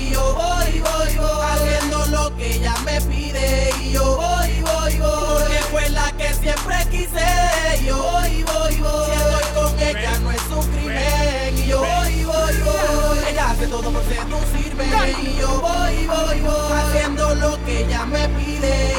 y yo voy, voy, voy. Haciendo lo que ella me pide y yo voy, voy, voy. Porque fue la que siempre quise y yo voy, voy, voy. Si estoy con ella no es un crimen y yo voy, voy, voy. Ella hace todo por seducirme y yo voy, voy, voy. Haciendo lo que ella me pide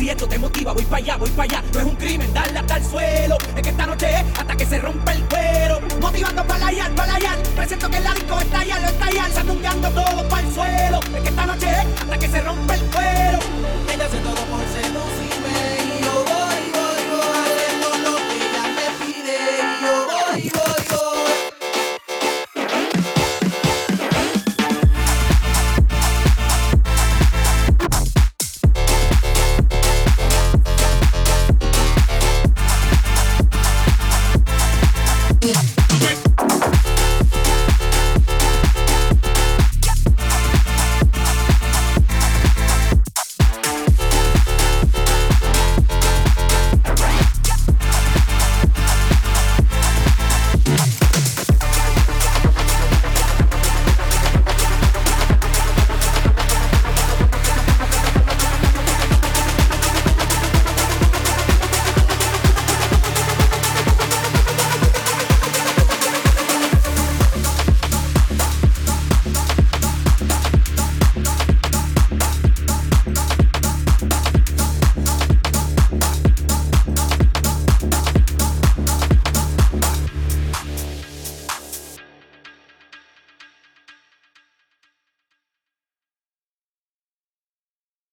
Si esto te motiva, voy para allá, voy para allá. No es un crimen darle hasta el suelo. Es que esta noche es hasta que se rompa el cuero. Motivando para allá, para allá. Presiento que el disco está allá, lo está allá.